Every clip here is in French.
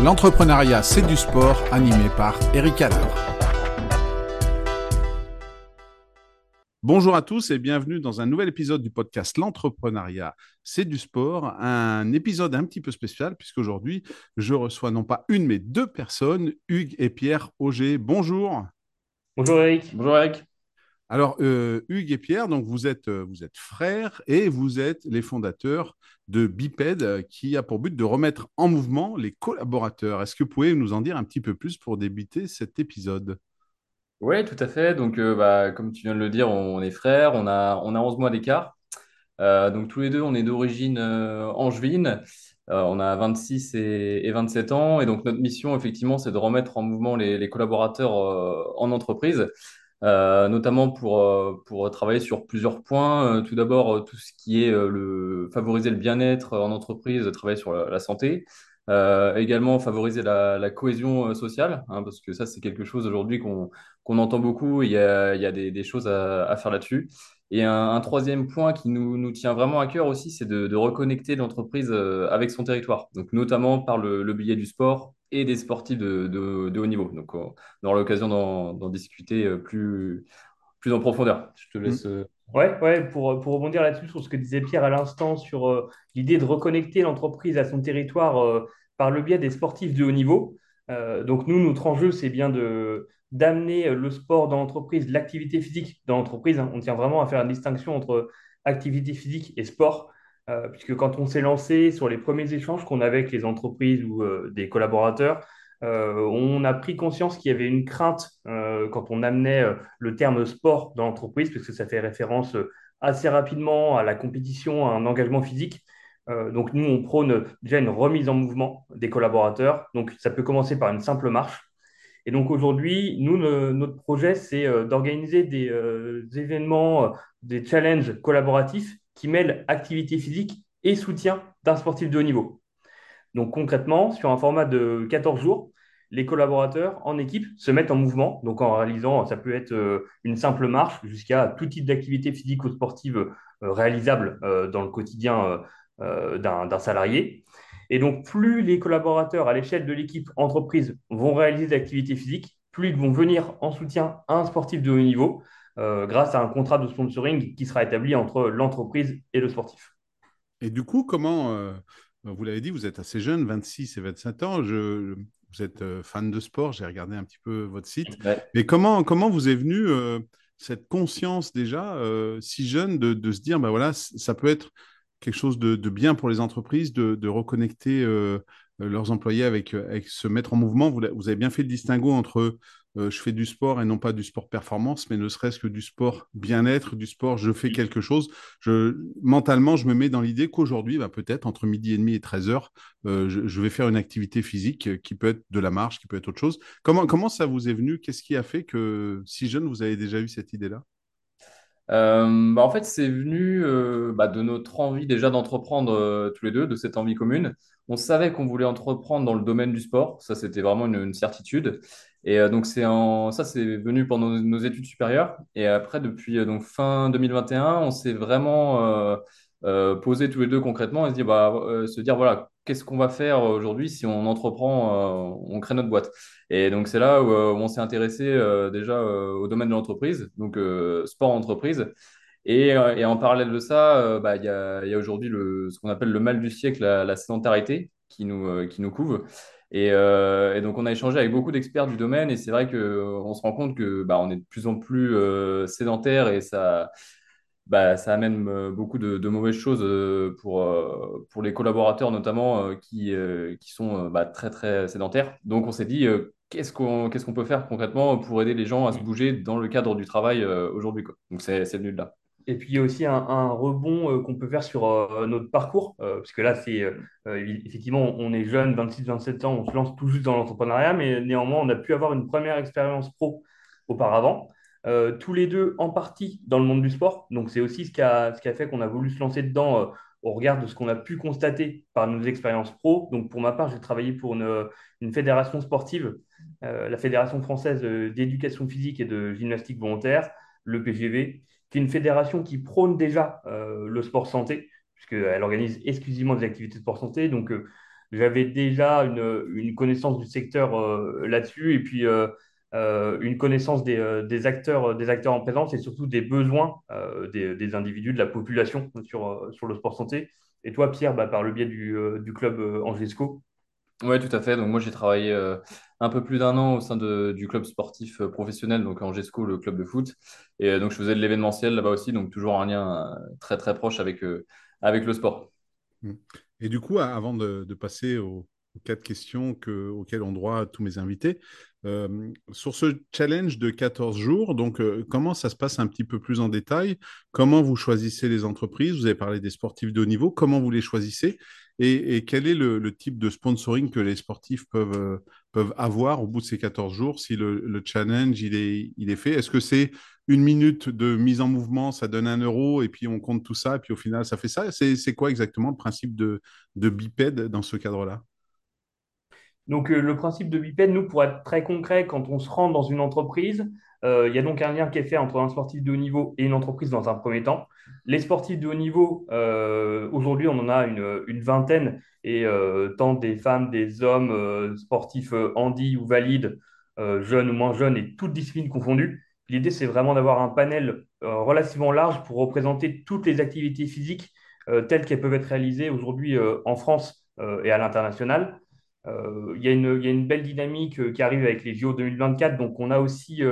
L'entrepreneuriat, c'est du sport, animé par Eric Haller. Bonjour à tous et bienvenue dans un nouvel épisode du podcast L'entrepreneuriat, c'est du sport. Un épisode un petit peu spécial puisqu'aujourd'hui, je reçois non pas une mais deux personnes, Hugues et Pierre Auger. Bonjour. Bonjour Eric. Bonjour Eric. Alors, euh, Hugues et Pierre, donc vous êtes, euh, vous êtes frères et vous êtes les fondateurs de Biped euh, qui a pour but de remettre en mouvement les collaborateurs. Est-ce que vous pouvez nous en dire un petit peu plus pour débuter cet épisode? Oui, tout à fait. Donc, bah, comme tu viens de le dire, on est frères, on a, on a 11 mois d'écart. donc, tous les deux, on est d'origine angevine. on a 26 et, et, 27 ans. Et donc, notre mission, effectivement, c'est de remettre en mouvement les collaborateurs en entreprise. Euh, notamment pour, euh, pour travailler sur plusieurs points. Euh, tout d'abord, tout ce qui est le, favoriser le bien-être en entreprise, travailler sur la, santé. également favoriser la, la cohésion sociale, hein, parce que ça, c'est quelque chose aujourd'hui qu'on qu'on entend beaucoup. Il y a, il y a des, des choses à, à faire là-dessus. Et un, un, troisième point qui nous, nous tient vraiment à cœur aussi, c'est de, de, reconnecter l'entreprise avec son territoire, donc notamment par le, le biais du sport et des sportifs de, de, haut niveau. Donc, on aura l'occasion d'en discuter euh, plus, plus en profondeur. Je te laisse. Mm. Euh, ouais, ouais, pour, pour rebondir là-dessus sur ce que disait Pierre à l'instant sur euh, l'idée de reconnecter l'entreprise à son territoire par le biais des sportifs de haut niveau. donc nous, notre enjeu, c'est bien de d'amener le sport dans l'entreprise, l'activité physique dans l'entreprise. Hein. On tient vraiment à faire une distinction entre activité physique et sport. Euh, puisque quand on s'est lancé sur les premiers échanges qu'on avait avec les entreprises ou euh, des collaborateurs, euh, on a pris conscience qu'il y avait une crainte quand on amenait le terme sport dans l'entreprise, parce que ça fait référence assez rapidement à la compétition, à un engagement physique. donc nous, on prône déjà une remise en mouvement des collaborateurs. Donc ça peut commencer par une simple marche. Et donc aujourd'hui, nous, notre projet, c'est d'organiser des événements, des challenges collaboratifs qui mêle activité physique et soutien d'un sportif de haut niveau. Donc concrètement, sur un format de 14 jours, les collaborateurs en équipe se mettent en mouvement, donc en réalisant, ça peut être euh, une simple marche jusqu'à tout type d'activité physique ou sportive euh, réalisable euh, dans le quotidien d'un salarié. Et donc, plus les collaborateurs à l'échelle de l'équipe entreprise vont réaliser des activités physiques, plus ils vont venir en soutien à un sportif de haut niveau, euh, grâce à un contrat de sponsoring qui sera établi entre l'entreprise et le sportif. Et du coup, comment, euh, vous l'avez dit, vous êtes assez jeune, 26 et 27 ans, je, vous êtes euh, fan de sport, j'ai regardé un petit peu votre site, mais comment, comment vous est venue cette conscience déjà, si jeune, de, de, se dire, ben voilà, ça peut être quelque chose de, de bien pour les entreprises, de, de reconnecter leurs employés avec, avec se mettre en mouvement. Vous, vous, avez bien fait le distinguo entre euh, je fais du sport et non pas du sport performance, mais ne serait-ce que du sport bien-être, du sport je fais quelque chose. Je, mentalement, je me mets dans l'idée qu'aujourd'hui, bah, peut-être entre midi et demi et 13 heures, euh, je, vais faire une activité physique qui peut être de la marche, qui peut être autre chose. Comment, comment ça vous est venu? Qu'est-ce qui a fait que si jeune, vous avez déjà eu cette idée-là? Euh, bah, en fait, c'est venu bah, de notre envie déjà d'entreprendre tous les deux, de cette envie commune. On savait qu'on voulait entreprendre dans le domaine du sport, ça c'était vraiment une certitude. Et euh, donc, ça, c'est venu pendant nos, études supérieures. Et après, depuis euh, fin 2021, on s'est vraiment euh, posé tous les deux concrètement et se dire, bah, se dire voilà, qu'est-ce qu'on va faire aujourd'hui si on entreprend, on crée notre boîte? Et donc, c'est là où, on s'est intéressé déjà au domaine de l'entreprise, donc sport entreprise. Et, en parallèle de ça, bah, il y a, a aujourd'hui ce qu'on appelle le mal du siècle, la, sédentarité, qui nous, qui nous couvre. Euh, et, donc, on a échangé avec beaucoup d'experts du domaine et c'est vrai qu'on se rend compte que bah, on est de plus en plus euh, sédentaire et ça, bah, ça amène euh, beaucoup de, mauvaises choses pour, pour les collaborateurs notamment qui, qui sont bah, très très sédentaires. Donc, on s'est dit qu'est-ce qu'on qu'est-ce qu'on peut faire concrètement pour aider les gens à se bouger dans le cadre du travail aujourd'hui. Donc, c'est venu de là. Et puis, il y a aussi un, rebond euh, qu'on peut faire sur euh, notre parcours, euh, parce que là, c'est effectivement, on est jeune, 26-27 ans, on se lance tout juste dans l'entrepreneuriat, mais néanmoins, on a pu avoir une première expérience pro auparavant, tous les deux en partie dans le monde du sport. Donc, c'est aussi ce qui a, ce qui fait qu'on a voulu se lancer dedans au regard de ce qu'on a pu constater par nos expériences pro. Donc, pour ma part, j'ai travaillé pour une, une fédération sportive, la Fédération française d'éducation physique et de gymnastique volontaire, le PGV qui est une fédération qui prône déjà euh, le sport santé, puisqu'elle organise exclusivement des activités de sport santé. Donc, euh, j'avais déjà une, une, connaissance du secteur là-dessus et puis une connaissance des, des, acteurs, des acteurs en présence et surtout des besoins des, des, individus, de la population sur, sur le sport santé. Et toi, Pierre, bah, par le biais du, du club Angesco oui, tout à fait. Donc moi, j'ai travaillé euh, un peu plus d'un an au sein de, du club sportif euh, professionnel, donc en GESCO, le club de foot. Et euh, donc, je faisais de l'événementiel là-bas aussi, donc toujours un lien très, très proche avec, avec le sport. Mmh. Et du coup, avant de, de passer aux, quatre questions que, auxquelles ont droit tous mes invités, sur ce challenge de 14 jours, donc comment ça se passe un petit peu plus en détail? Comment vous choisissez les entreprises? Vous avez parlé des sportifs de haut niveau. Comment vous les choisissez? Et, quel est le, type de sponsoring que les sportifs peuvent, euh, peuvent avoir au bout de ces 14 jours si le, challenge il est, fait? Est-ce que c'est une minute de mise en mouvement, ça donne un euro et puis on compte tout ça et puis au final ça fait ça? C'est quoi exactement le principe de, de bipède dans ce cadre-là? Donc, euh, le principe de bipède, nous, pour être très concret, quand on se rend dans une entreprise, euh, il y a donc un lien qui est fait entre un sportif de haut niveau et une entreprise dans un premier temps. Les sportifs de haut niveau, euh, aujourd'hui, on en a une, vingtaine, et tant des femmes, des hommes, sportifs handi ou valides, jeunes ou moins jeunes, et toutes disciplines confondues. L'idée, c'est vraiment d'avoir un panel relativement large pour représenter toutes les activités physiques telles qu'elles peuvent être réalisées aujourd'hui en France et à l'international. Il y, a une belle dynamique qui arrive avec les JO 2024, donc on a aussi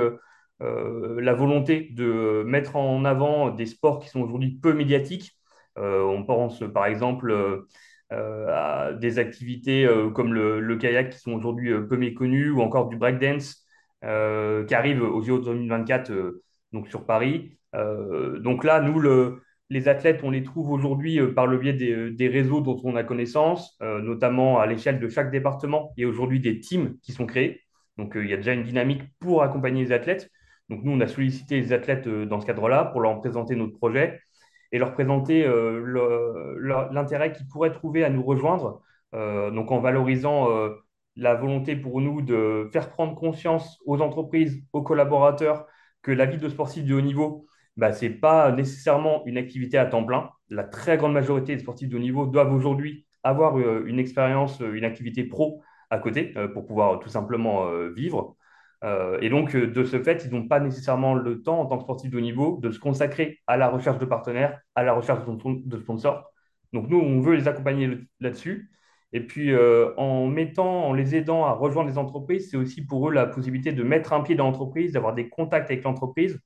euh, la volonté de mettre en avant des sports qui sont aujourd'hui peu médiatiques. Euh, on pense par exemple euh, à des activités comme le, kayak qui sont aujourd'hui peu méconnues ou encore du breakdance qui arrive aux JO 2024 donc sur Paris. donc là, nous, les athlètes, on les trouve aujourd'hui par le biais des, des, réseaux dont on a connaissance, notamment à l'échelle de chaque département. Il y a aujourd'hui des teams qui sont créés. Donc il y a déjà une dynamique pour accompagner les athlètes. Donc nous, on a sollicité les athlètes euh, dans ce cadre-là pour leur présenter notre projet et leur présenter euh, l'intérêt qu'ils pourraient trouver à nous rejoindre, euh, donc en valorisant la volonté pour nous de faire prendre conscience aux entreprises, aux collaborateurs, que la vie de sportif de haut niveau, bah, ce n'est pas nécessairement une activité à temps plein. La très grande majorité des sportifs de haut niveau doivent aujourd'hui avoir une expérience, une activité pro à côté pour pouvoir tout simplement vivre. Euh, et donc, euh, de ce fait, ils n'ont pas nécessairement le temps, en tant que sportifs de haut niveau, de se consacrer à la recherche de partenaires, à la recherche de sponsors. Donc, nous, on veut les accompagner là-dessus. Et puis, euh, en mettant, en les aidant à rejoindre les entreprises, c'est aussi pour eux la possibilité de mettre un pied dans l'entreprise, d'avoir des contacts avec l'entreprise,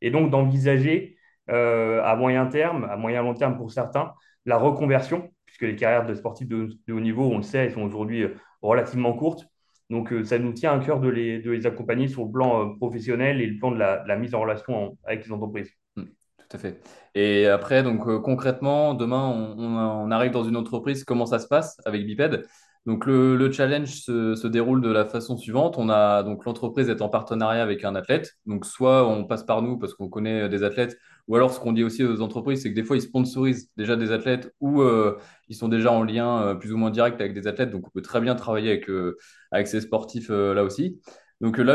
et donc d'envisager à moyen terme, à moyen long terme pour certains, la reconversion, puisque les carrières de sportifs de, haut niveau, on le sait, elles sont aujourd'hui relativement courtes. Donc, euh, ça nous tient à cœur de les, accompagner sur le plan euh, professionnel et le plan de la, mise en relation avec les entreprises. Mmh, tout à fait. Et après, donc euh, concrètement, demain, on, arrive dans une entreprise. Comment ça se passe avec Biped? Donc le, challenge se, déroule de la façon suivante. On a donc l'entreprise est en partenariat avec un athlète. Donc soit on passe par nous parce qu'on connaît des athlètes, ou alors, ce qu'on dit aussi aux entreprises, c'est que des fois, ils sponsorisent déjà des athlètes ou euh, ils sont déjà en lien euh, plus ou moins direct avec des athlètes. Donc, on peut très bien travailler avec, euh, avec ces sportifs là aussi. Donc là,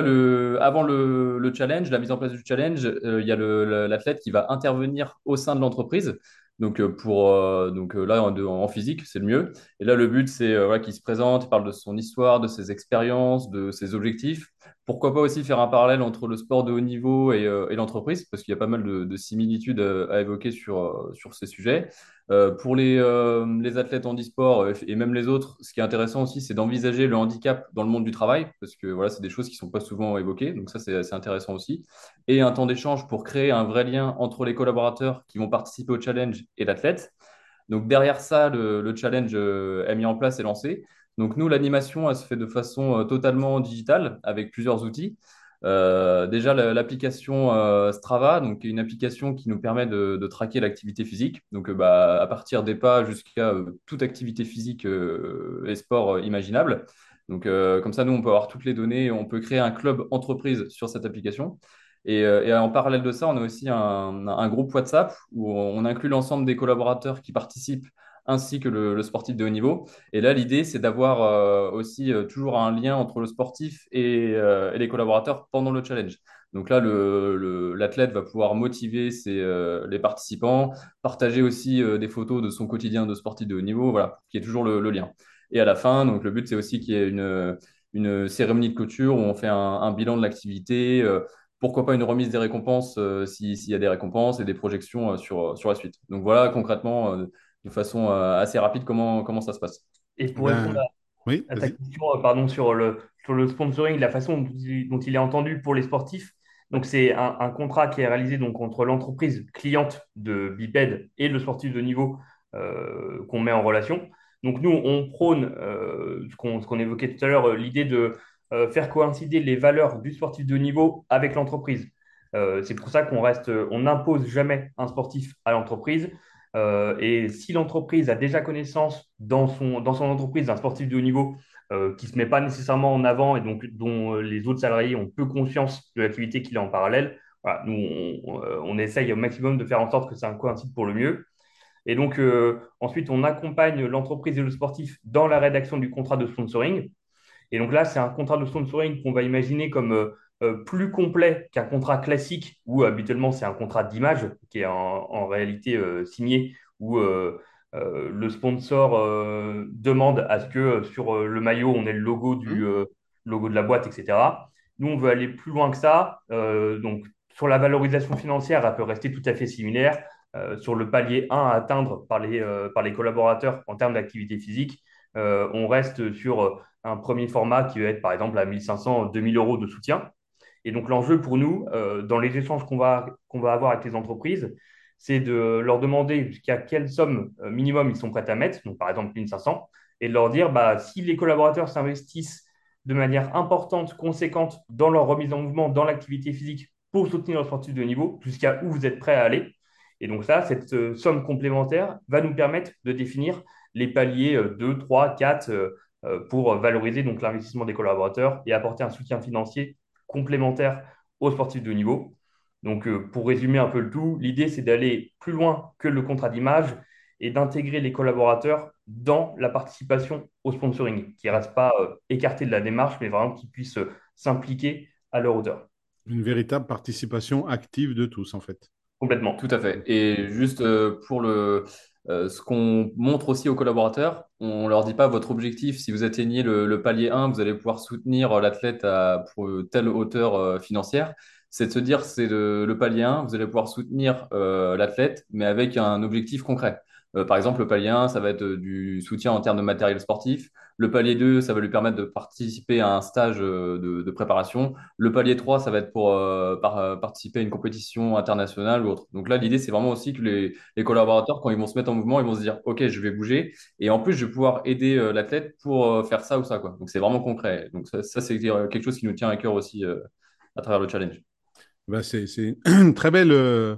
avant le, challenge, la mise en place du challenge, il y a l'athlète qui va intervenir au sein de l'entreprise. Donc, pour, donc là, en, en physique, c'est le mieux. Et là, le but, c'est voilà, qu'il se présente, il parle de son histoire, de ses expériences, de ses objectifs. Pourquoi pas aussi faire un parallèle entre le sport de haut niveau et, euh, l'entreprise, parce qu'il y a pas mal de, similitudes euh, à, évoquer sur, euh, ces sujets. pour les, les athlètes en e-sport et même les autres, ce qui est intéressant aussi, c'est d'envisager le handicap dans le monde du travail, parce que voilà, c'est des choses qui ne sont pas souvent évoquées, donc ça, c'est intéressant aussi. Et un temps d'échange pour créer un vrai lien entre les collaborateurs qui vont participer au challenge et l'athlète. Donc derrière ça, le, le challenge est mis en place et lancé. Donc nous, l'animation, elle se fait de façon euh, totalement digitale avec plusieurs outils. Euh, déjà, l'application euh, Strava, donc une application qui nous permet de, traquer l'activité physique. Donc, bah, à partir des pas jusqu'à toute activité physique et sport imaginable. Donc, comme ça, nous, on peut avoir toutes les données. On peut créer un club entreprise sur cette application. Et, en parallèle de ça, on a aussi un groupe WhatsApp où on inclut l'ensemble des collaborateurs qui participent ainsi que le, sportif de haut niveau. Et là, l'idée, c'est d'avoir euh, aussi euh, toujours un lien entre le sportif euh, et, les collaborateurs pendant le challenge. Donc là, l'athlète va pouvoir motiver les participants, partager aussi des photos de son quotidien de sportif de haut niveau, voilà, qui est toujours le, lien. Et à la fin, donc le but, c'est aussi qu'il y ait une, cérémonie de clôture où on fait un, bilan de l'activité. pourquoi pas une remise des récompenses s'il y a des récompenses et des projections sur la suite. Donc voilà concrètement, de façon assez rapide, comment, comment ça se passe. Et pour ben, répondre à, ta question pardon, sur, le, sur le sponsoring, la façon dont il, est entendu pour les sportifs, donc, c'est un, contrat qui est réalisé donc, entre l'entreprise cliente de Biped et le sportif de niveau euh, qu'on met en relation. Donc, nous, on prône euh, ce qu'on évoquait tout à l'heure, l'idée de euh, faire coïncider les valeurs du sportif de niveau avec l'entreprise. c'est pour ça qu'on reste, on n'impose jamais un sportif à l'entreprise. Et si l'entreprise a déjà connaissance dans son, dans son entreprise d'un sportif de haut niveau euh, qui ne se met pas nécessairement en avant et donc dont euh, les autres salariés ont peu conscience de l'activité qu'il a en parallèle. nous, euh, on, essaye au maximum de faire en sorte que ça coïncide pour le mieux. Et donc, ensuite, on accompagne l'entreprise et le sportif dans la rédaction du contrat de sponsoring. Et donc là, c'est un contrat de sponsoring qu'on va imaginer comme plus complet qu'un contrat classique, où habituellement, c'est un contrat d'image qui est en, réalité signé, où euh, le sponsor euh, demande à ce que euh, sur le maillot, on ait le logo, du, mmh. logo de la boîte, etc. Nous, on veut aller plus loin que ça. donc, sur la valorisation financière, elle peut rester tout à fait similaire. sur le palier 1 à atteindre par les, par les collaborateurs en termes d'activité physique, on reste sur un premier format qui va être par exemple à 1500, 2000 euros de soutien. Et donc l'enjeu pour nous, dans les échanges qu'on va, qu'on va avoir avec les entreprises, c'est de leur demander jusqu'à quelle somme euh, minimum ils sont prêts à mettre, donc par exemple 1500, et de leur dire bah, si les collaborateurs s'investissent de manière importante, conséquente dans leur remise en mouvement, dans l'activité physique pour soutenir leur sportif de niveau, jusqu'à où vous êtes prêts à aller. Et donc ça, cette euh, somme complémentaire va nous permettre de définir les paliers 2, 3, 4 pour valoriser donc l'investissement des collaborateurs et apporter un soutien financier complémentaire aux sportifs de niveau. Donc, euh, pour résumer un peu le tout, l'idée, c'est d'aller plus loin que le contrat d'image et d'intégrer les collaborateurs dans la participation au sponsoring, qui ne restent pas euh, écartés de la démarche, mais vraiment qui puissent euh, s'impliquer à leur hauteur. Une véritable participation active de tous, en fait. Complètement. Tout à fait. Et juste pour le, ce qu'on montre aussi aux collaborateurs, on ne leur dit pas votre objectif, si vous atteignez le, palier 1, vous allez pouvoir soutenir l'athlète pour telle hauteur financière c'est de se dire c'est le, palier 1, vous allez pouvoir soutenir euh, l'athlète, mais avec un objectif concret. Euh, par exemple, le palier 1, ça va être euh, du soutien en termes de matériel sportif. Le palier 2, ça va lui permettre de participer à un stage de, préparation. Le palier 3, ça va être pour participer à une compétition internationale ou autre. Donc là, l'idée, c'est vraiment aussi que les, collaborateurs, quand ils vont se mettre en mouvement, ils vont se dire, OK, je vais bouger. Et en plus, je vais pouvoir aider l'athlète pour faire ça ou ça. Donc c'est vraiment concret. Donc ça, c'est quelque chose qui nous tient à cœur aussi à travers le challenge. Bah, c'est une très belle, euh,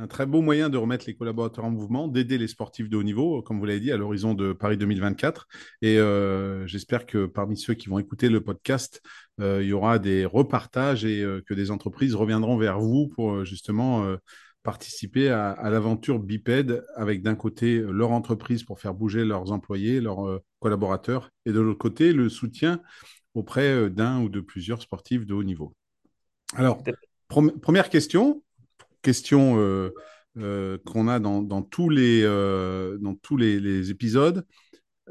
un très beau moyen de remettre les collaborateurs en mouvement, d'aider les sportifs de haut niveau, comme vous l'avez dit, à l'horizon de Paris 2024. Et euh, j'espère que parmi ceux qui vont écouter le podcast, euh, il y aura des repartages et que des entreprises reviendront vers vous pour justement participer à, à l'aventure Biped avec d'un côté leur entreprise pour faire bouger leurs employés, leurs collaborateurs, et de l'autre côté le soutien auprès d'un ou de plusieurs sportifs de haut niveau. Alors, première question, question euh, euh, qu'on a dans, tous les, euh, dans tous les, épisodes.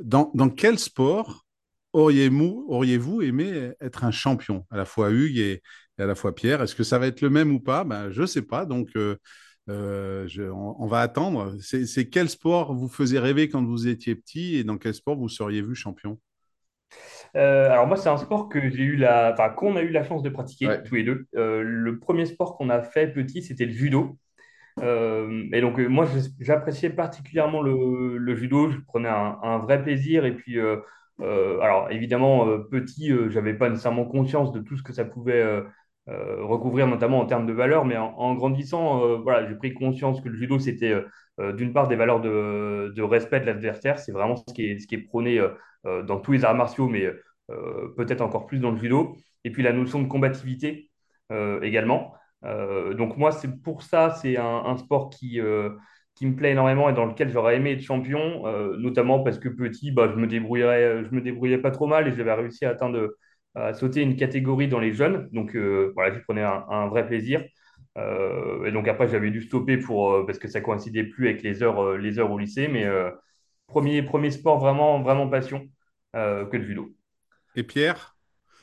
Dans, quel sport auriez-vous aimé être un champion? À la fois Hugues et, à la fois Pierre. Est-ce que ça va être le même ou pas? Ben, Je ne sais pas. Donc, on, va attendre. C'est quel sport vous faisait rêver quand vous étiez petit et dans quel sport vous seriez vu champion? Euh, alors moi, c'est un sport que j'ai eu la, enfin qu'on a eu la chance de pratiquer tous les deux. Euh, le premier sport qu'on a fait petit, c'était le judo. Euh, et donc moi, j'appréciais particulièrement le, judo. Je prenais un, vrai plaisir. Et puis, alors évidemment, petit, j'avais pas nécessairement conscience de tout ce que ça pouvait recouvrir, notamment en termes de valeur. Mais en, grandissant, voilà, j'ai pris conscience que le judo, c'était d'une part des valeurs de, respect de l'adversaire. C'est vraiment ce qui est, prôné euh, dans tous les arts martiaux, mais euh, peut-être encore plus dans le judo. Et puis la notion de combativité euh, également. donc moi, c'est pour ça, c'est un, sport qui me plaît énormément et dans lequel j'aurais aimé être champion, notamment parce que petit, bah, je me débrouillerais, je me débrouillais pas trop mal et j'avais réussi à atteindre, à sauter une catégorie dans les jeunes. Donc voilà, j'y prenais un, vrai plaisir. Et donc après, j'avais dû stopper pour, parce que ça coïncidait plus avec les heures, les heures au lycée, mais premier, premier sport vraiment, vraiment passion. que le judo. Et Pierre?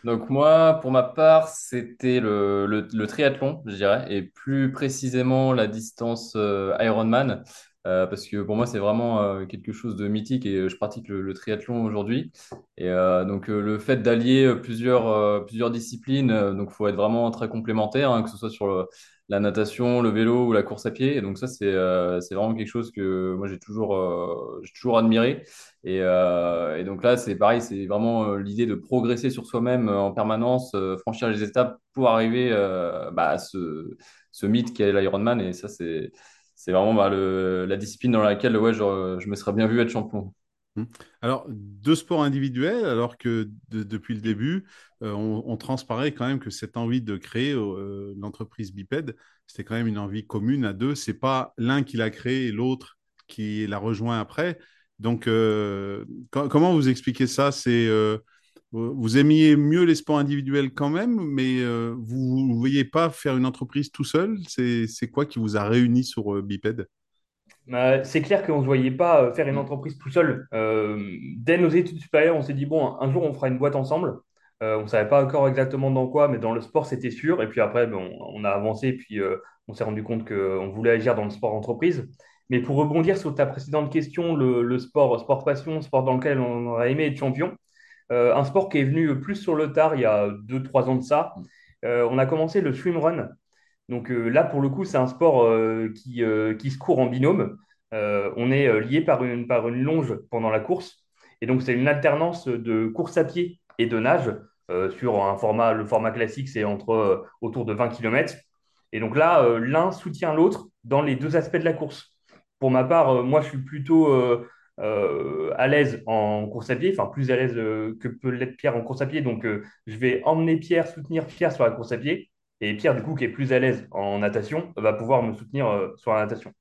Donc moi, pour ma part, c'était le, le, triathlon, je dirais, et plus précisément la distance euh, Ironman, euh, parce que pour moi, c'est vraiment euh, quelque chose de mythique et je pratique le, triathlon aujourd'hui. Et donc le fait d'allier plusieurs, plusieurs disciplines, donc faut être vraiment très complémentaire, hein, que ce soit sur la natation, le vélo ou la course à pied. Et donc ça, c'est c'est vraiment quelque chose que moi j'ai toujours, j'ai toujours admiré. Euh, et, donc là, c'est pareil, c'est vraiment euh, l'idée de progresser sur soi-même euh, en permanence, franchir les étapes pour arriver bah, à ce, ce mythe qu'est l'Ironman. Et ça, c'est, c'est vraiment bah, la discipline dans laquelle ouais, je, je, me serais bien vu être champion. Mmh. Alors, deux sports individuels, alors que depuis le début, on, transparaît quand même que cette envie de créer l'entreprise Biped, c'était quand même une envie commune à deux. C'est pas l'un qui l'a créé et l'autre qui l'a rejoint après. Donc, euh, comment vous expliquez ça? C'est euh, vous aimiez mieux les sports individuels quand même, mais euh, vous ne voyez pas faire une entreprise tout seul? C'est quoi qui vous a réuni sur Biped? Bah, c'est clair qu'on ne se voyait pas faire une entreprise tout seul. dès nos études supérieures, on s'est dit, bon, un jour, on fera une boîte ensemble. on ne savait pas encore exactement dans quoi, mais dans le sport, c'était sûr. Et puis après, bon, on a avancé, puis on s'est rendu compte qu'on voulait agir dans le sport entreprise. Mais pour rebondir sur ta précédente question, le, sport, sport passion, sport dans lequel on aurait aimé être champion, euh, un sport qui est venu plus sur le tard il y a 2-3 ans de ça, euh, on a commencé le swimrun. Donc euh, là, pour le coup, c'est un sport qui, qui, se court en binôme. on est lié par une, longe pendant la course. Et donc, c'est une alternance de course à pied et de nage sur un format, le format classique, c'est entre autour de 20 km. Et donc là, l'un soutient l'autre dans les deux aspects de la course pour ma part, euh, moi, je suis plutôt euh, euh, à l'aise en course à pied, enfin plus à l'aise que peut l'être Pierre en course à pied. Donc, je vais emmener Pierre, soutenir Pierre sur la course à pied. Et Pierre, du coup, qui est plus à l'aise en natation, va pouvoir me soutenir sur la natation.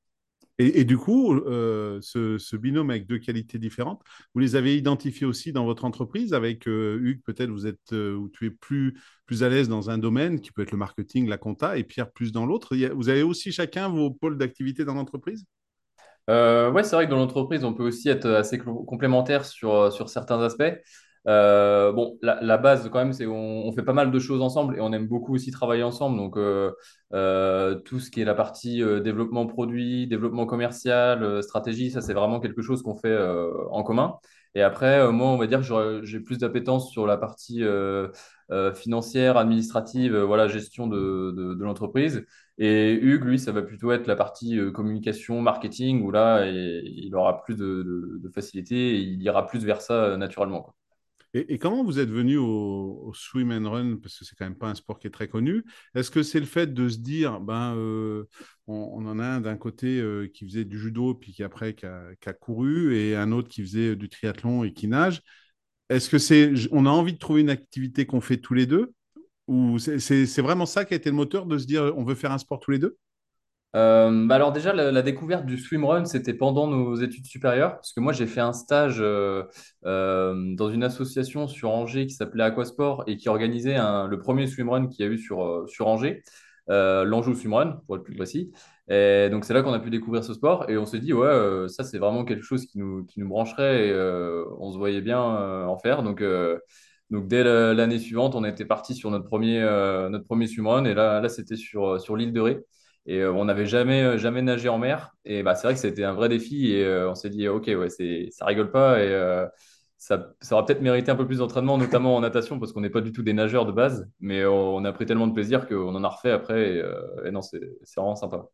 Et, du coup, ce, binôme avec deux qualités différentes, vous les avez identifiés aussi dans votre entreprise avec Hugues, peut-être vous êtes où tu es plus, plus à l'aise dans un domaine qui peut être le marketing, la compta, et Pierre plus dans l'autre. Vous avez aussi chacun vos pôles d'activité dans l'entreprise? Euh, ouais, c'est vrai que dans l'entreprise, on peut aussi être assez complémentaire sur, euh, sur certains aspects. Euh, bon, la, base quand même, c'est on, fait pas mal de choses ensemble et on aime beaucoup aussi travailler ensemble. Donc, euh, euh tout ce qui est la partie développement produit, développement commercial, stratégie, ça c'est vraiment quelque chose qu'on fait en commun. Et après, moi, on va dire que j'ai plus d'appétence sur la partie financière, administrative, voilà, gestion de, de, l'entreprise. Et Hugues, lui, ça va plutôt être la partie communication, marketing, où là, il aura plus de, facilité et il ira plus vers ça naturellement. Et, comment vous êtes venu au, swim and run Parce que c'est quand même pas un sport qui est très connu. Est-ce que c'est le fait de se dire, ben, euh, on, en a un d'un côté qui faisait du judo, puis qui après qui a, couru, et un autre qui faisait du triathlon et qui nage. Est-ce que c'est, on a envie de trouver une activité qu'on fait tous les deux? Ou c'est vraiment ça qui a été le moteur de se dire on veut faire un sport tous les deux? Euh, bah alors déjà, la, découverte du swimrun, c'était pendant nos études supérieures, parce que moi, j'ai fait un stage euh, euh, dans une association sur Angers qui s'appelait Aquasport et qui organisait le premier swimrun qu'il y a eu sur, sur Angers, l'Anjou Swimrun, pour être plus précis. Et donc, c'est là qu'on a pu découvrir ce sport et on s'est dit, ouais, ça, c'est vraiment quelque chose qui nous, qui nous brancherait et on se voyait bien en faire. Donc, donc dès l'année suivante, on était parti sur notre premier, notre premier swimrun et là, là c'était sur, sur l'île de Ré. Et euh, on n'avait jamais, jamais nagé en mer. Et bah, c'est vrai que c'était un vrai défi et on s'est dit, OK, ouais, c'est, ça rigole pas et ça, ça aura peut-être mérité un peu plus d'entraînement, notamment en natation, parce qu'on n'est pas du tout des nageurs de base. Mais on a pris tellement de plaisir qu'on en a refait après et, non, c'est, vraiment sympa.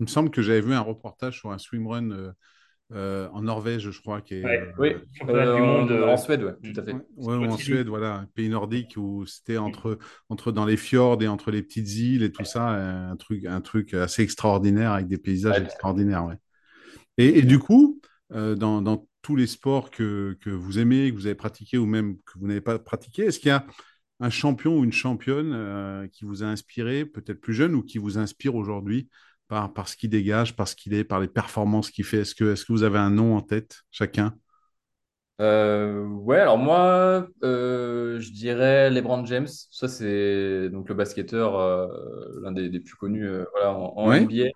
Il me semble que j'avais vu un reportage sur un swimrun euh, en Norvège, je crois. Qui est, euh, oui, euh, du monde. En Suède, ouais, tout à fait. Ouais, ou en Suède, voilà, un pays nordique où c'était entre, entre dans les fjords et entre les petites îles et tout ça, un truc, un truc assez extraordinaire avec des paysages extraordinaires. Ouais. Et, et, du coup, dans, dans, tous les sports que, que, vous aimez, que vous avez pratiqué ou même que vous n'avez pas pratiqué, est-ce qu'il y a un champion ou une championne qui vous a inspiré, peut-être plus jeune, ou qui vous inspire aujourd'hui par, ce qu'il dégage, par ce qu'il est, par les performances qu'il fait Est-ce que, est que vous avez un nom en tête, chacun? Euh, ouais, alors moi, euh, je dirais LeBron James. Ça, c'est donc le basketteur, euh, l'un des, plus connus voilà, en, NBA.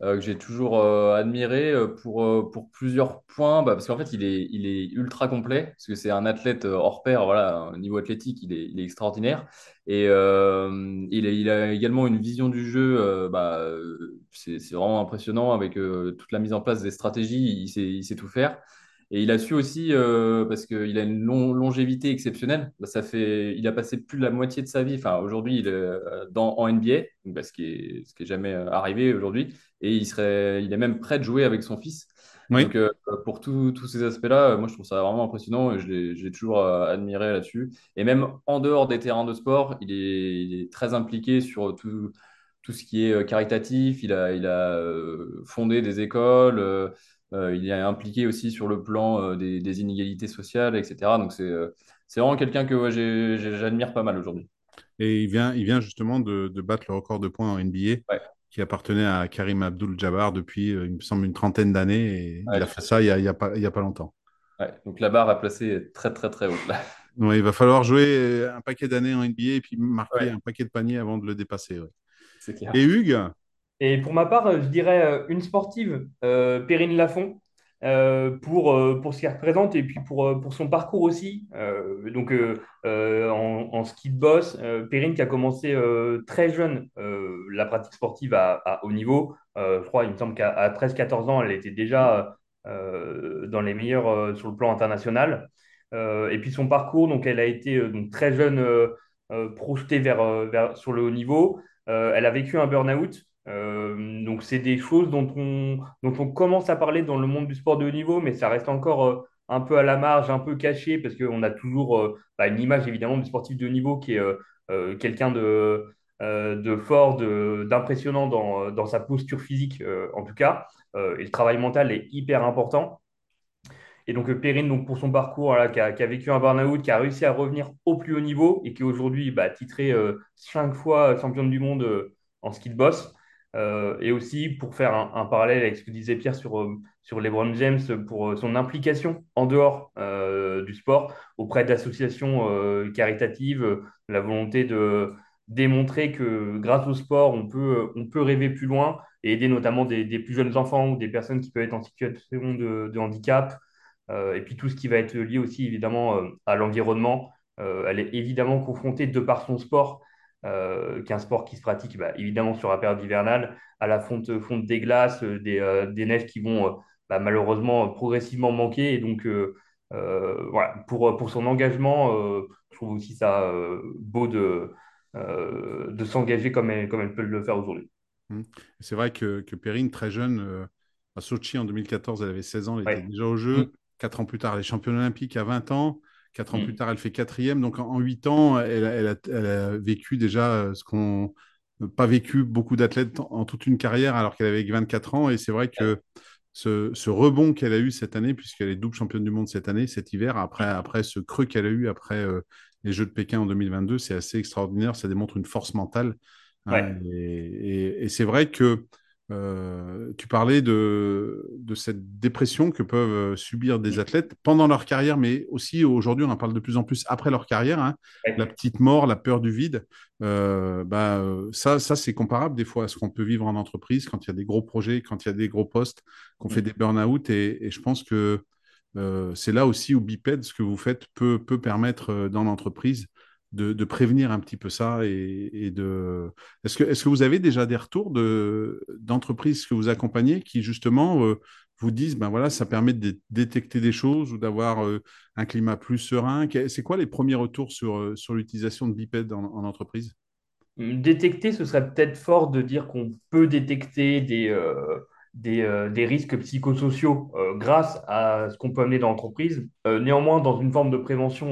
Que j'ai toujours admiré pour, pour plusieurs points, bah, parce qu'en fait, il est, il est ultra complet, parce que c'est un athlète hors pair, voilà, au niveau athlétique, il est, extraordinaire. Et il, a, également une vision du jeu, bah, c'est vraiment impressionnant avec toute la mise en place des stratégies, il sait, il sait tout faire. Et il a su aussi, euh, parce qu'il a une longévité exceptionnelle, bah, ça fait, il a passé plus de la moitié de sa vie, enfin aujourd'hui il est euh, dans, en NBA, bah, ce qui est, ce qui est jamais euh, arrivé aujourd'hui, et il, serait, il est même prêt de jouer avec son fils. Donc pour tous ces aspects-là, moi je trouve ça vraiment impressionnant et je l'ai toujours admiré là-dessus. Et même en dehors des terrains de sport, il est, il est très impliqué sur tout, tout ce qui est caritatif, il a, il a fondé des écoles. Euh, il est impliqué aussi sur le plan euh, des, inégalités sociales, etc. Donc c'est euh, c'est vraiment quelqu'un que j'admire pas mal aujourd'hui. Et il vient, il vient justement de, battre le record de points en NBA qui appartenait à Karim Abdul-Jabbar depuis, il me semble, une trentaine d'années. Et il a fait ça il n'y a, y a, pas, a pas longtemps. donc la barre a placé très, très, très haute. Là. il va falloir jouer un paquet d'années en NBA et puis marquer un paquet de paniers avant de le dépasser. Et Hugues, et pour ma part, euh, je dirais euh, une sportive, euh, Perrine Lafont, pour, pour ce qu'elle représente et puis pour, pour son parcours aussi. donc, en, ski de boss, Perrine qui a commencé très jeune la pratique sportive à, haut niveau. je crois, il me semble qu'à 13-14 ans, elle était déjà dans les meilleurs sur le plan international. et puis son parcours, donc elle a été très jeune projetée vers, vers, sur le haut niveau. elle a vécu un burn-out. Euh, donc, c'est des choses dont on, dont on commence à parler dans le monde du sport de haut niveau, mais ça reste encore euh, un peu à la marge, un peu caché, parce qu'on a toujours euh, bah, une image évidemment du sportif de haut niveau qui est quelqu'un de, de fort, d'impressionnant dans, dans, sa posture physique, en tout cas. et le travail mental est hyper important. Et donc, Perrine, donc, pour son parcours, qui, a, vécu un burn-out, qui a réussi à revenir au plus haut niveau et qui aujourd'hui bah, titré cinq fois championne du monde en ski de boss. Euh, et aussi pour faire un, parallèle avec ce que disait Pierre sur, euh, sur LeBron James, pour euh, son implication en dehors du sport auprès d'associations caritatives, la volonté de démontrer que grâce au sport, on peut, on peut rêver plus loin et aider notamment des, plus jeunes enfants ou des personnes qui peuvent être en situation de handicap. et puis tout ce qui va être lié aussi évidemment à l'environnement. elle est évidemment confrontée de par son sport euh, qu'un sport qui se pratique bah, évidemment sur la période hivernale, à la fonte, fonte des glaces, euh, des, euh, des, neiges qui vont bah, malheureusement progressivement manquer. Et donc, voilà, pour, pour son engagement, je trouve aussi ça beau de, de s'engager comme elle, comme elle peut le faire aujourd'hui. Mmh. C'est vrai que, que Perrine, très jeune, à Sochi en 2014, elle avait 16 ans, elle était déjà au jeu. Mmh. Quatre ans plus tard, elle est championne olympique à 20 ans. Quatre ans mm. plus tard, elle fait quatrième. Donc en huit ans, elle, a, vécu déjà euh, ce qu'on pas vécu beaucoup d'athlètes en, toute une carrière alors qu'elle avait 24 ans. Et c'est vrai que ce, rebond qu'elle a eu cette année, puisqu'elle est double championne du monde cette année, cet hiver, après, après ce creux qu'elle a eu après euh, les Jeux de Pékin en 2022, c'est assez extraordinaire. Ça démontre une force mentale. Hein. et c'est vrai que euh, tu parlais de, de, cette dépression que peuvent euh, subir des athlètes pendant leur carrière, mais aussi aujourd'hui, on en parle de plus en plus après leur carrière. Hein. La petite mort, la peur du vide, euh, bah, ça, ça c'est comparable des fois à ce qu'on peut vivre en entreprise quand il y a des gros projets, quand il y a des gros postes, qu'on fait mm. des burn-out. Et, et, je pense que c'est là aussi où Biped, ce que vous faites, peut, peut permettre dans l'entreprise de, prévenir un petit peu ça et, de. Est-ce que, est que vous avez déjà des retours de, d'entreprises que vous accompagnez qui justement euh, vous disent ben voilà ça permet de détecter des choses ou d'avoir euh, un climat plus serein? C'est quoi les premiers retours sur, euh, sur l'utilisation de bipèdes en, entreprise? Hum, Détecter, ce serait peut-être fort de dire qu'on peut détecter des, des, des, risques psychosociaux grâce à ce qu'on peut amener dans l'entreprise. néanmoins, dans une forme de prévention,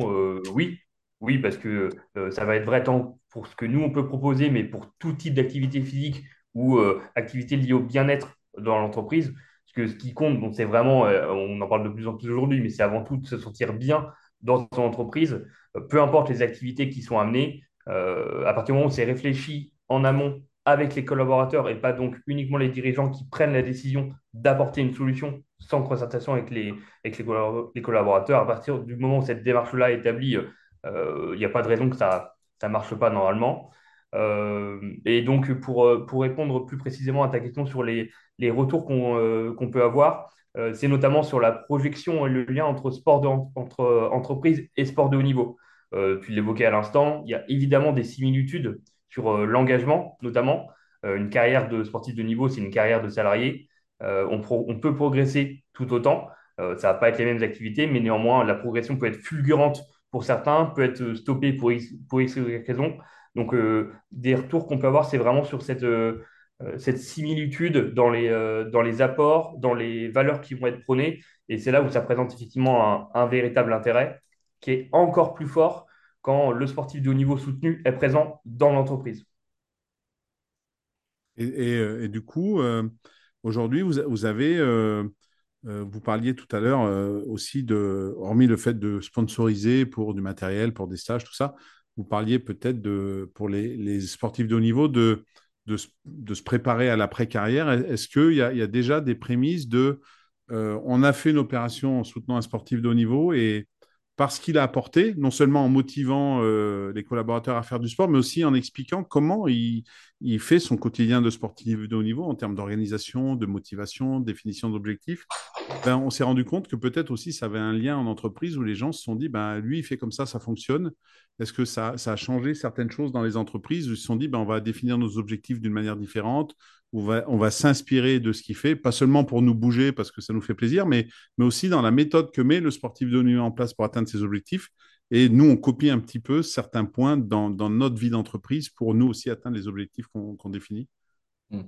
oui, oui, parce que euh, ça va être vrai tant pour ce que nous, on peut proposer, mais pour tout type d'activité physique ou euh, activité liée au bien-être dans l'entreprise. Parce que ce qui compte, c'est vraiment, euh, on en parle de plus en plus aujourd'hui, mais c'est avant tout de se sentir bien dans son entreprise, peu importe les activités qui sont amenées. à partir du moment où c'est réfléchi en amont avec les collaborateurs et pas donc uniquement les dirigeants qui prennent la décision d'apporter une solution sans concertation avec les, avec les, collaborateurs, à partir du moment où cette démarche-là est établie, il euh, n'y a pas de raison que ça ne marche pas normalement. et donc, pour, pour répondre plus précisément à ta question sur les, les retours qu'on qu'on peut avoir, c'est notamment sur la projection et le lien entre sport entre entreprise et sport de haut niveau. tu l'évoquais à l'instant, il y a évidemment des similitudes sur l'engagement, notamment. une carrière de sportif de niveau, c'est une carrière de salarié. On, on, peut progresser tout autant. ça va pas être les mêmes activités, mais néanmoins, la progression peut être fulgurante pour certains, peut être stoppée pour X, pour X raisons. Donc, des retours qu'on peut avoir, c'est vraiment sur cette, cette similitude dans les, dans les apports, dans les valeurs qui vont être prônées. Et c'est là où ça présente effectivement un, véritable intérêt qui est encore plus fort quand le sportif de haut niveau soutenu est présent dans l'entreprise. Et, et, du coup, aujourd'hui, vous, vous, avez euh, vous parliez tout à l'heure euh, aussi de, hormis le fait de sponsoriser pour du matériel, pour des stages, tout ça, vous parliez peut-être de, pour les, sportifs de haut niveau de, se préparer à l'après-carrière. Est-ce qu'il y, y, a déjà des prémices de euh, on a fait une opération en soutenant un sportif de haut niveau et parce qu'il a apporté, non seulement en motivant euh, les collaborateurs à faire du sport, mais aussi en expliquant comment il, fait son quotidien de sportif de haut niveau en termes d'organisation, de motivation, de définition d'objectifs. Ben, on s'est rendu compte que peut-être aussi ça avait un lien en entreprise où les gens se sont dit, ben, lui, il fait comme ça, ça fonctionne. Est-ce que ça, ça, a changé certaines choses dans les entreprises où ils se sont dit, ben, on va définir nos objectifs d'une manière différente, on va, s'inspirer de ce qu'il fait, pas seulement pour nous bouger parce que ça nous fait plaisir, mais, aussi dans la méthode que met le sportif de haut niveau en place pour atteindre ses objectifs. Et nous, on copie un petit peu certains points dans, notre vie d'entreprise pour nous aussi atteindre les objectifs qu'on définit. Mmh.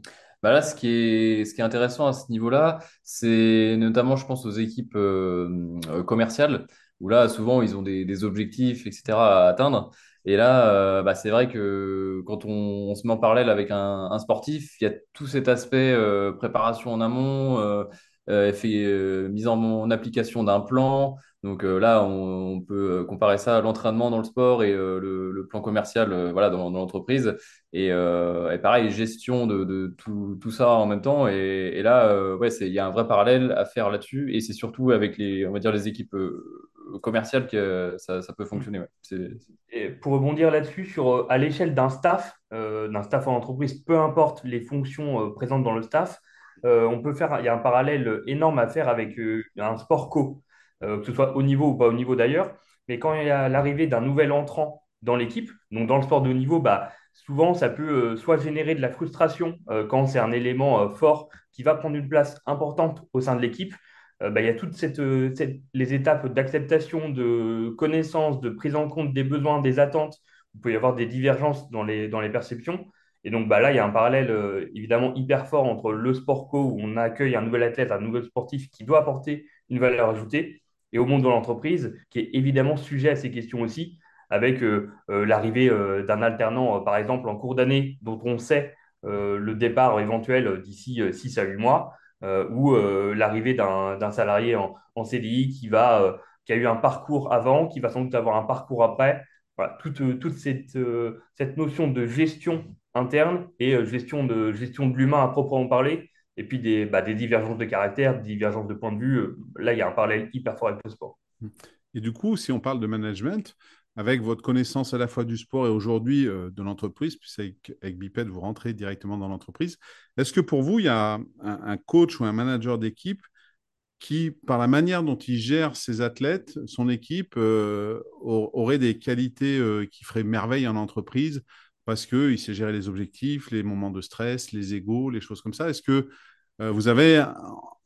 Bah là, ce qui est, intéressant à ce niveau-là, c'est notamment, je pense, aux équipes euh, euh, commerciales, où là, souvent, ils ont des, objectifs, etc., à atteindre. Et là, euh, bah, c'est vrai que quand on, se met en parallèle avec un, sportif, il y a tout cet aspect préparation en amont, fait, mise en, application d'un plan, donc euh, là, on, peut euh, comparer ça à l'entraînement dans le sport et euh, le, plan commercial voilà, dans, l'entreprise. Et, pareil, gestion de, tout, ça en même temps. Et, là, ouais, il y a un vrai parallèle à faire là-dessus. Et c'est surtout avec les, on va dire, les équipes commerciales que ça, peut fonctionner. Pour rebondir là-dessus, sur, à l'échelle d'un staff, d'un staff en entreprise, peu importe les fonctions présentes dans le staff, on peut faire, il y a un parallèle énorme à faire avec un sport co. Euh, que ce soit au niveau ou pas au niveau d'ailleurs. Mais quand il y a l'arrivée d'un nouvel entrant dans l'équipe, donc dans le sport de haut niveau, bah, souvent ça peut euh, soit générer de la frustration euh, quand c'est un élément fort qui va prendre une place importante au sein de l'équipe. Bah, il y a toutes cette, les étapes d'acceptation, de connaissance, de prise en compte des besoins, des attentes. Il peut y avoir des divergences dans les, dans les perceptions. Et donc bah, là, il y a un parallèle évidemment hyper fort entre le sport co, où on accueille un nouvel athlète, un nouvel sportif qui doit apporter une valeur ajoutée, et au monde de l'entreprise, qui est évidemment sujet à ces questions aussi, avec euh, euh, l'arrivée euh, d'un alternant, par exemple, en cours d'année, dont on sait le départ éventuel d'ici 6 à 8 mois, ou l'arrivée d'un salarié en, CDI qui, va, qui a eu un parcours avant, qui va sans doute avoir un parcours après. Voilà, toute, toute cette, cette notion de gestion interne et gestion de, gestion de l'humain à proprement parler et puis des, bah, des divergences de caractère, des divergences de point de vue. Euh, là, il y a un parallèle hyper fort avec le sport. Et du coup, si on parle de management, avec votre connaissance à la fois du sport et aujourd'hui euh, de l'entreprise, puisque avec, Biped, vous rentrez directement dans l'entreprise, est-ce que pour vous, il y a un, coach ou un manager d'équipe qui, par la manière dont il gère ses athlètes, son équipe, euh, aurait des qualités qui feraient merveille en entreprise parce qu'il sait gérer les objectifs, les moments de stress, les égaux, les choses comme ça? Est-ce que euh, vous avez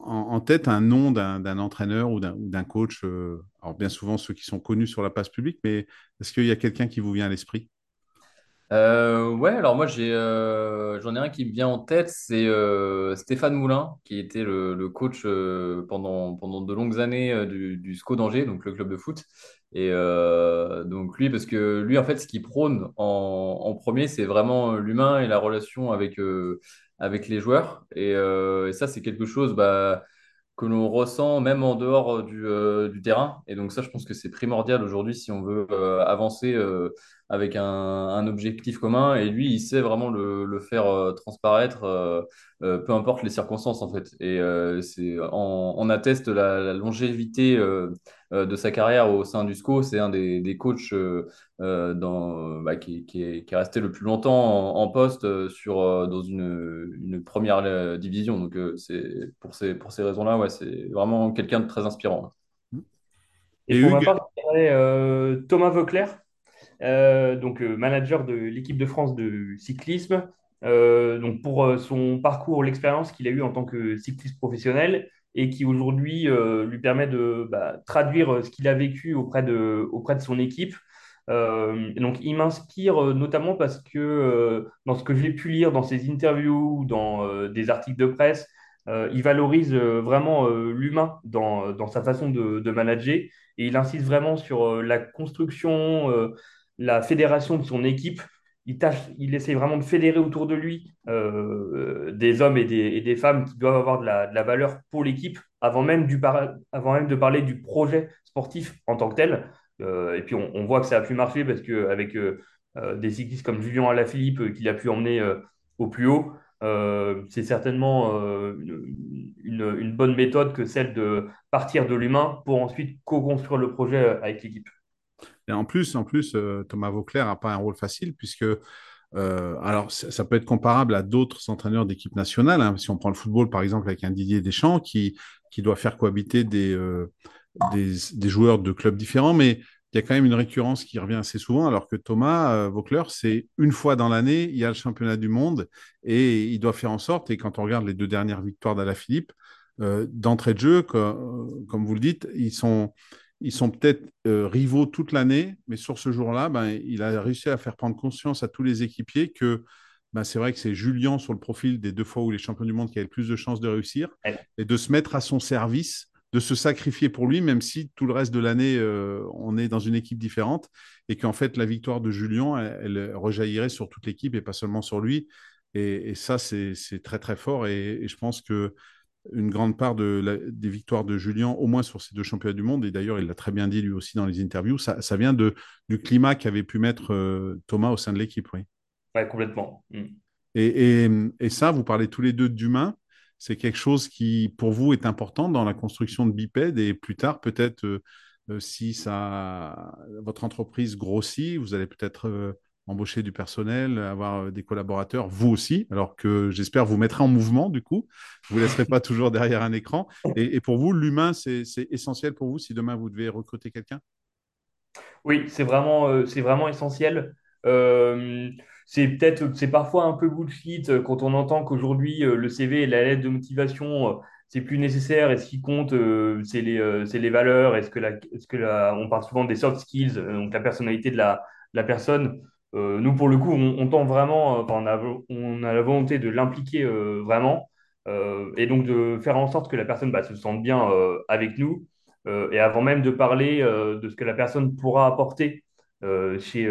en, tête un nom d'un entraîneur ou d'un coach euh, Alors bien souvent ceux qui sont connus sur la place publique, mais est-ce qu'il y a quelqu'un qui vous vient à l'esprit? Euh, ouais, alors moi j'ai, j'en ai un qui me vient en tête, c'est Stéphane Moulin, qui était le, coach pendant, pendant de longues années du, du SCO d'Angers, donc le club de foot. Et donc lui, parce que lui, en fait, ce qu'il prône en, en premier, c'est vraiment l'humain et la relation avec, avec les joueurs. Et, et ça, c'est quelque chose bah, que l'on ressent même en dehors du, du, terrain. Et donc ça, je pense que c'est primordial aujourd'hui si on veut avancer avec un, un, objectif commun. Et lui, il sait vraiment le, le faire euh, transparaître, euh, euh, peu importe les circonstances, en fait. Et c'est, on, on, atteste la, la longévité de sa carrière au sein du SCO. C'est un des, coachs dans, bah, qui, est, resté le plus longtemps en, poste sur, dans une, première division. Donc, c'est pour ces, pour ces raisons-là, ouais, c'est vraiment quelqu'un de très inspirant. Et, pour ma part, Thomas Vauclair, donc manager de l'équipe de France de cyclisme. Euh, donc pour euh, son parcours, l'expérience qu'il a eue en tant que cycliste professionnel et qui aujourd'hui euh, lui permet de bah, traduire ce qu'il a vécu auprès de, auprès de son équipe. donc il m'inspire notamment parce que dans ce que j'ai pu lire dans ses interviews, dans des articles de presse, il valorise vraiment l'humain dans, dans, sa façon de, manager et il insiste vraiment sur la construction, la fédération de son équipe il, tâche, il essaie vraiment de fédérer autour de lui euh, des hommes et des, femmes qui doivent avoir de la, valeur pour l'équipe avant, même de parler du projet sportif en tant que tel. Euh, et puis on, voit que ça a pu marcher parce qu'avec euh, des cyclistes comme Julien Alaphilippe qu'il a pu emmener au plus haut, c'est certainement une, une, bonne méthode que celle de partir de l'humain pour ensuite co-construire le projet avec l'équipe. Et en plus, en plus euh, Thomas Vauclair n'a pas un rôle facile puisque euh, alors, ça, peut être comparable à d'autres entraîneurs d'équipe nationale. Hein. Si on prend le football, par exemple, avec un Didier Deschamps qui, qui doit faire cohabiter des, euh, des, joueurs de clubs différents, mais il y a quand même une récurrence qui revient assez souvent, alors que Thomas Vauclair, c'est une fois dans l'année, il y a le championnat du monde et il doit faire en sorte, et quand on regarde les deux dernières victoires d'Alaphilippe, euh, d'entrée de jeu, comme vous le dites, ils sont ils sont peut-être euh, rivaux toute l'année, mais sur ce jour-là, ben, il a réussi à faire prendre conscience à tous les équipiers que ben, c'est vrai que c'est Julien sur le profil des deux fois où les champions du monde qui a le plus de chances de réussir et de se mettre à son service, de se sacrifier pour lui, même si tout le reste de l'année, euh, on est dans une équipe différente et qu'en fait, la victoire de Julien, elle, rejaillirait sur toute l'équipe et pas seulement sur lui. Et, ça, c'est très, très fort. et je pense que une grande part de des victoires de Julien, au moins sur ces deux championnats du monde, et d'ailleurs il l'a très bien dit lui aussi dans les interviews, ça, vient de, du climat qu'avait pu mettre euh, Thomas au sein de l'équipe. Oui, ouais, complètement. Mm. Et, et, ça, vous parlez tous les deux d'humain, c'est quelque chose qui pour vous est important dans la construction de Biped et plus tard peut-être euh, euh, si ça, votre entreprise grossit, vous allez peut-être embaucher du personnel, avoir euh, des collaborateurs, vous aussi, alors que j'espère vous mettrez en mouvement du coup. Vous ne laisserez pas toujours derrière un écran. Et, pour vous, l'humain, c'est essentiel pour vous si demain vous devez recruter quelqu'un? Oui, c'est vraiment, euh, vraiment essentiel. Euh, c'est peut-être, c'est parfois un peu bullshit quand on entend qu'aujourd'hui le CV et la lettre de motivation c'est plus nécessaire et ce qui compte, c'est les, les, valeurs. Est-ce que, la, est-ce que la, on parle souvent des soft skills, donc la personnalité de la, la personne. Euh, nous, pour le coup, on, tend vraiment, euh, on, a, on, a, la volonté de l'impliquer euh, vraiment et donc de faire en sorte que la personne bah, se sente bien avec nous. et avant même de parler de ce que la personne pourra apporter chez,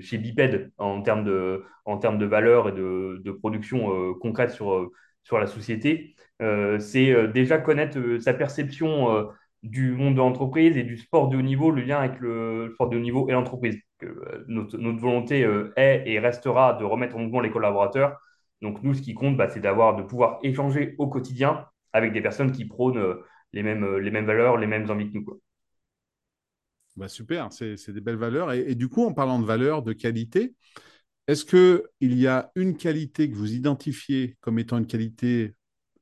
chez Biped en termes de, en termes de valeur et de, de production concrète sur, sur la société, c'est déjà connaître sa perception du monde de l'entreprise et du sport de haut niveau, le lien avec le sport de haut niveau et l'entreprise. Euh, notre, volonté euh, est et restera de remettre en mouvement les collaborateurs. Donc nous, ce qui compte, bah, c'est d'avoir, de pouvoir échanger au quotidien avec des personnes qui prônent euh, les mêmes, valeurs, les mêmes envies que nous. Bah super, c'est des belles valeurs. Et, du coup, en parlant de valeurs, de qualité, est-ce qu'il y a une qualité que vous identifiez comme étant une qualité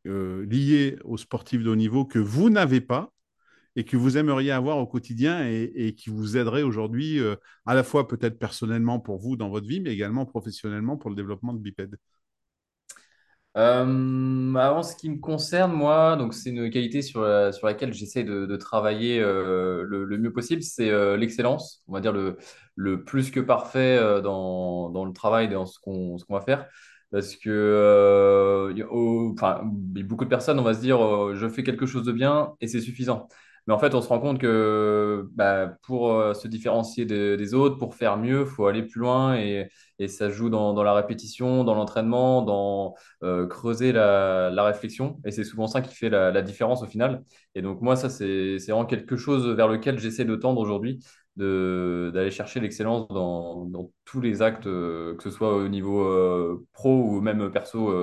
liée aux sportifs de haut niveau que vous n'avez pas et que vous aimeriez avoir au quotidien et, qui vous aiderait aujourd'hui, euh, à la fois peut-être personnellement pour vous dans votre vie, mais également professionnellement pour le développement de Biped? Euh, avant ce qui me concerne, moi, donc c'est une qualité sur, sur laquelle j'essaie de, travailler euh, le, mieux possible, c'est l'excellence, on va dire le, le plus que parfait dans, dans, le travail, dans ce qu'on qu'on va faire. Parce que beaucoup de personnes, on va se dire, je fais quelque chose de bien et c'est suffisant. Mais en fait, on se rend compte que bah, pour euh, se différencier des autres, pour faire mieux, il faut aller plus loin et, ça joue dans, la répétition, dans l'entraînement, dans euh, creuser la, réflexion. Et c'est souvent ça qui fait la, différence au final. Et donc moi, ça, c'est vraiment quelque chose vers lequel j'essaie de tendre aujourd'hui, d'aller chercher l'excellence dans, dans, tous les actes, euh, que ce soit au niveau pro ou même perso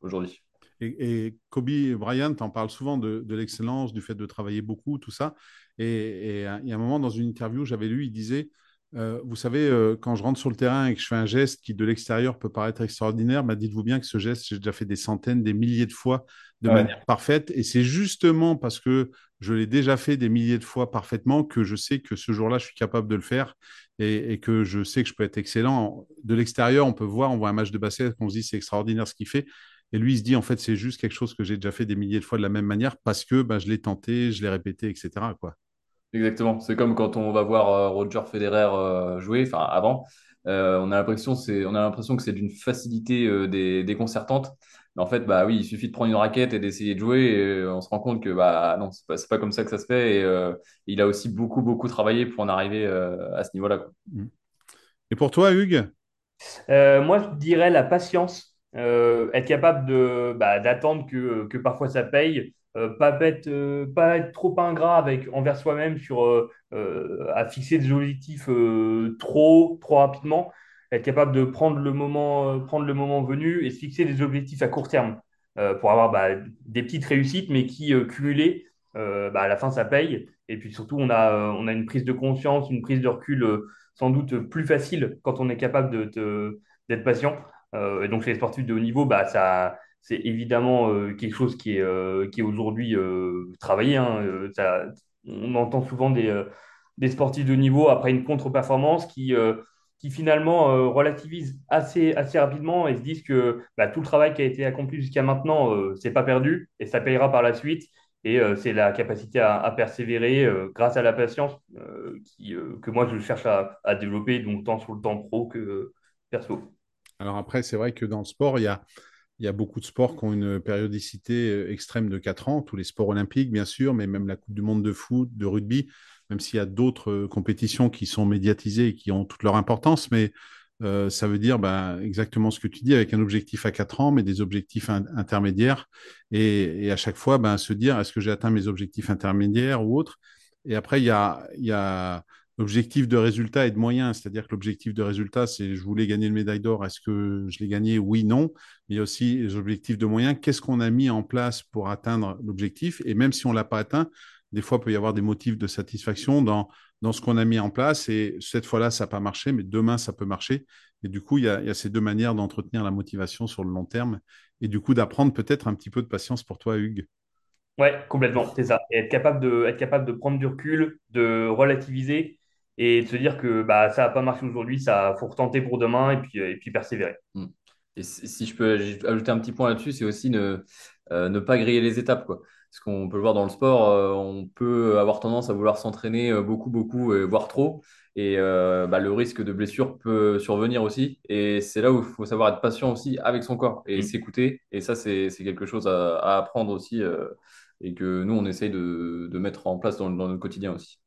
aujourd'hui. Et, Kobe Bryant en parle souvent de, l'excellence, du fait de travailler beaucoup, tout ça. Et, il y a un moment, dans une interview, j'avais lu, il disait euh, vous savez, euh, quand je rentre sur le terrain et que je fais un geste qui de l'extérieur peut paraître extraordinaire, bah, dites-vous bien que ce geste, j'ai déjà fait des centaines, des milliers de fois de manière parfaite. Et c'est justement parce que je l'ai déjà fait des milliers de fois parfaitement que je sais que ce jour-là, je suis capable de le faire et, que je sais que je peux être excellent. De l'extérieur, on peut voir, on voit un match de basket, on se dit c'est extraordinaire ce qu'il fait. Et lui, il se dit, en fait, c'est juste quelque chose que j'ai déjà fait des milliers de fois de la même manière parce que bah, je l'ai tenté, je l'ai répété, etc. Quoi. Exactement. C'est comme quand on va voir euh, Roger Federer euh, jouer, enfin avant, euh, on a l'impression c'est, on a l'impression que c'est d'une facilité déconcertante. Mais en fait, bah oui, il suffit de prendre une raquette et d'essayer de jouer. Et on se rend compte que bah non, c'est pas, pas comme ça que ça se fait. Et il a aussi beaucoup beaucoup travaillé pour en arriver à ce niveau-là. Mmh. Et pour toi, Hugues? Moi, je dirais la patience. Être capable de, bah, d'attendre que, que parfois ça paye, euh, pas, être, euh, pas être trop ingrat avec, envers soi-même sur euh, à fixer des objectifs trop, trop rapidement, être capable de prendre le moment, prendre le moment venu et se fixer des objectifs à court terme pour avoir bah, des petites réussites, mais qui cumulées, bah, à la fin, ça paye. Et puis surtout, on a, on a une prise de conscience, une prise de recul sans doute plus facile quand on est capable d'être patient. Et donc, les sportifs de haut niveau, bah, ça, c'est évidemment euh, quelque chose qui est, euh, qui est aujourd'hui euh, travaillé. Hein. on entend souvent des, des, sportifs de niveau après une contre-performance qui, qui finalement relativisent assez, assez rapidement et se disent que bah, tout le travail qui a été accompli jusqu'à maintenant, c'est pas perdu et ça payera par la suite. Et c'est la capacité à, persévérer grâce à la patience que moi je cherche à, à, développer, donc tant sur le temps pro que perso. Alors après, c'est vrai que dans le sport, il y a beaucoup de sports qui ont une périodicité euh, extrême de 4 ans, tous les sports olympiques, bien sûr, mais même la Coupe du Monde de foot, de rugby, même s'il y a d'autres euh, compétitions qui sont médiatisées et qui ont toute leur importance, mais euh, ça veut dire ben, exactement ce que tu dis, avec un objectif à 4 ans, mais des objectifs intermédiaires, et, à chaque fois, ben, se dire, est-ce que j'ai atteint mes objectifs intermédiaires ou autres? Et après, il y a L'objectif de résultat et de moyens, c'est-à-dire que l'objectif de résultat, c'est je voulais gagner une médaille d'or, est-ce que je l'ai gagné? Oui, non. Mais aussi les objectifs de moyens, qu'est-ce qu'on a mis en place pour atteindre l'objectif? Et même si on ne l'a pas atteint, des fois, il peut y avoir des motifs de satisfaction dans, ce qu'on a mis en place. Et cette fois-là, ça n'a pas marché, mais demain, ça peut marcher. Et du coup, il y a, il y a ces deux manières d'entretenir la motivation sur le long terme et du coup d'apprendre peut-être un petit peu de patience pour toi, Hugues. Ouais, complètement, c'est ça. Et être capable de, être capable de prendre du recul, de relativiser et de se dire que bah, ça n'a pas marché aujourd'hui, ça faut retenter pour demain et puis, et puis persévérer. Mm. Et si je peux ajouter un petit point là-dessus, c'est aussi ne, euh, ne pas griller les étapes. Quoi. Parce qu'on peut le voir dans le sport, euh, on peut avoir tendance à vouloir s'entraîner euh, beaucoup, beaucoup, voire trop. Et bah, le risque de blessure peut survenir aussi. Et c'est là où il faut savoir être patient aussi avec son corps et mm. s'écouter. Et ça, c'est quelque chose à, à apprendre aussi et que nous, on essaye de, de mettre en place dans, dans notre quotidien aussi.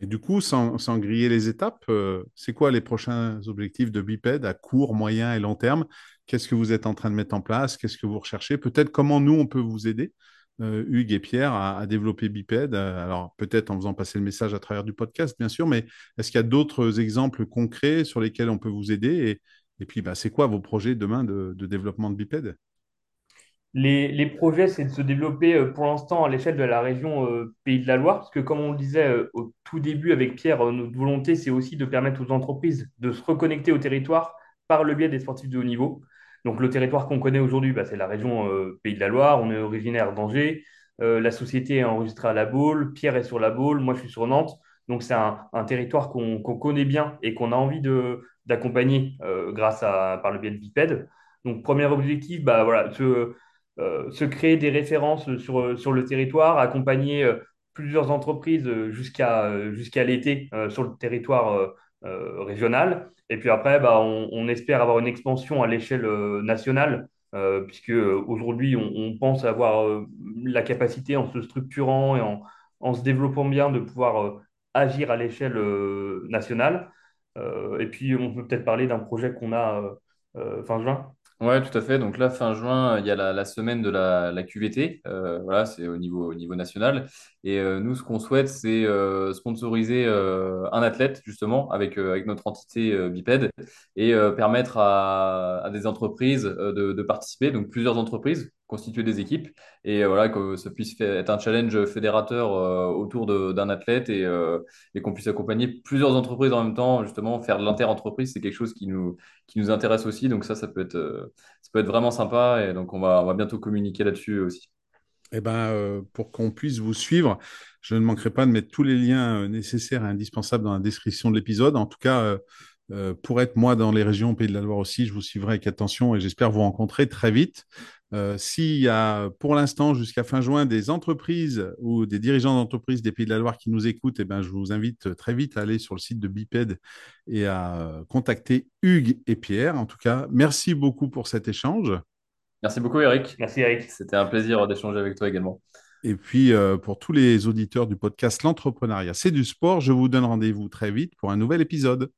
Et du coup, sans, griller les étapes, euh, c'est quoi les prochains objectifs de Biped à court, moyen et long terme? Qu'est-ce que vous êtes en train de mettre en place? Qu'est-ce que vous recherchez? Peut-être comment nous, on peut vous aider, euh, Hugues et Pierre, à, développer Biped Alors, peut-être en faisant passer le message à travers du podcast, bien sûr, mais est-ce qu'il y a d'autres exemples concrets sur lesquels on peut vous aider? Et, puis, bah, c'est quoi vos projets demain de, de développement de Biped? Les, projets, c'est de se développer euh, pour l'instant à l'échelle de la région euh, Pays de la Loire, parce que comme on le disait euh, au tout début avec Pierre, notre volonté, c'est aussi de permettre aux entreprises de se reconnecter au territoire par le biais des sportifs de haut niveau. Donc le territoire qu'on connaît aujourd'hui, bah, c'est la région Pays de la Loire, on est originaire d'Angers, la société est enregistrée à La Baule, Pierre est sur La Baule, moi je suis sur Nantes, donc c'est un, territoire qu'on connaît bien et qu'on a envie d'accompagner grâce à, par le biais de Biped. Donc premier objectif, bah, voilà, se créer des références sur, sur le territoire, accompagner euh, plusieurs entreprises euh, jusqu'à jusqu'à l'été sur le territoire régional. Et puis après, bah, on, espère avoir une expansion à l'échelle nationale, puisque aujourd'hui, on, pense avoir la capacité, en se structurant et en, en se développant bien, de pouvoir agir à l'échelle nationale. et puis, on peut peut-être parler d'un projet qu'on a fin juin. Ouais, tout à fait. Donc là, fin juin, il y a la, semaine de la, la QVT. Euh, voilà, c'est au niveau, au niveau national. Et euh, nous, ce qu'on souhaite, c'est euh, sponsoriser un athlète, justement, avec, avec notre entité Biped, et permettre à, à, des entreprises de, de, participer, donc plusieurs entreprises, constituer des équipes et voilà que ça puisse être un challenge fédérateur autour d'un athlète et, et qu'on puisse accompagner plusieurs entreprises en même temps. Justement, faire de l'inter-entreprise, c'est quelque chose qui nous, qui nous intéresse aussi. Donc ça, ça peut être, ça peut être vraiment sympa et donc on va, on va bientôt communiquer là-dessus aussi. Eh ben, pour qu'on puisse vous suivre, je ne manquerai pas de mettre tous les liens nécessaires et indispensables dans la description de l'épisode. En tout cas, euh, pour être moi dans les régions Pays de la Loire aussi, je vous suivrai avec attention et j'espère vous rencontrer très vite. Euh, s'il y a pour l'instant jusqu'à fin juin des entreprises ou des dirigeants d'entreprises des Pays de la Loire qui nous écoutent, eh ben, je vous invite très vite à aller sur le site de Biped et à contacter Hugues et Pierre. En tout cas, merci beaucoup pour cet échange. Merci beaucoup Eric. Merci Eric. C'était un plaisir d'échanger avec toi également. Et puis, euh, pour tous les auditeurs du podcast L'entrepreneuriat, c'est du sport, je vous donne rendez-vous très vite pour un nouvel épisode.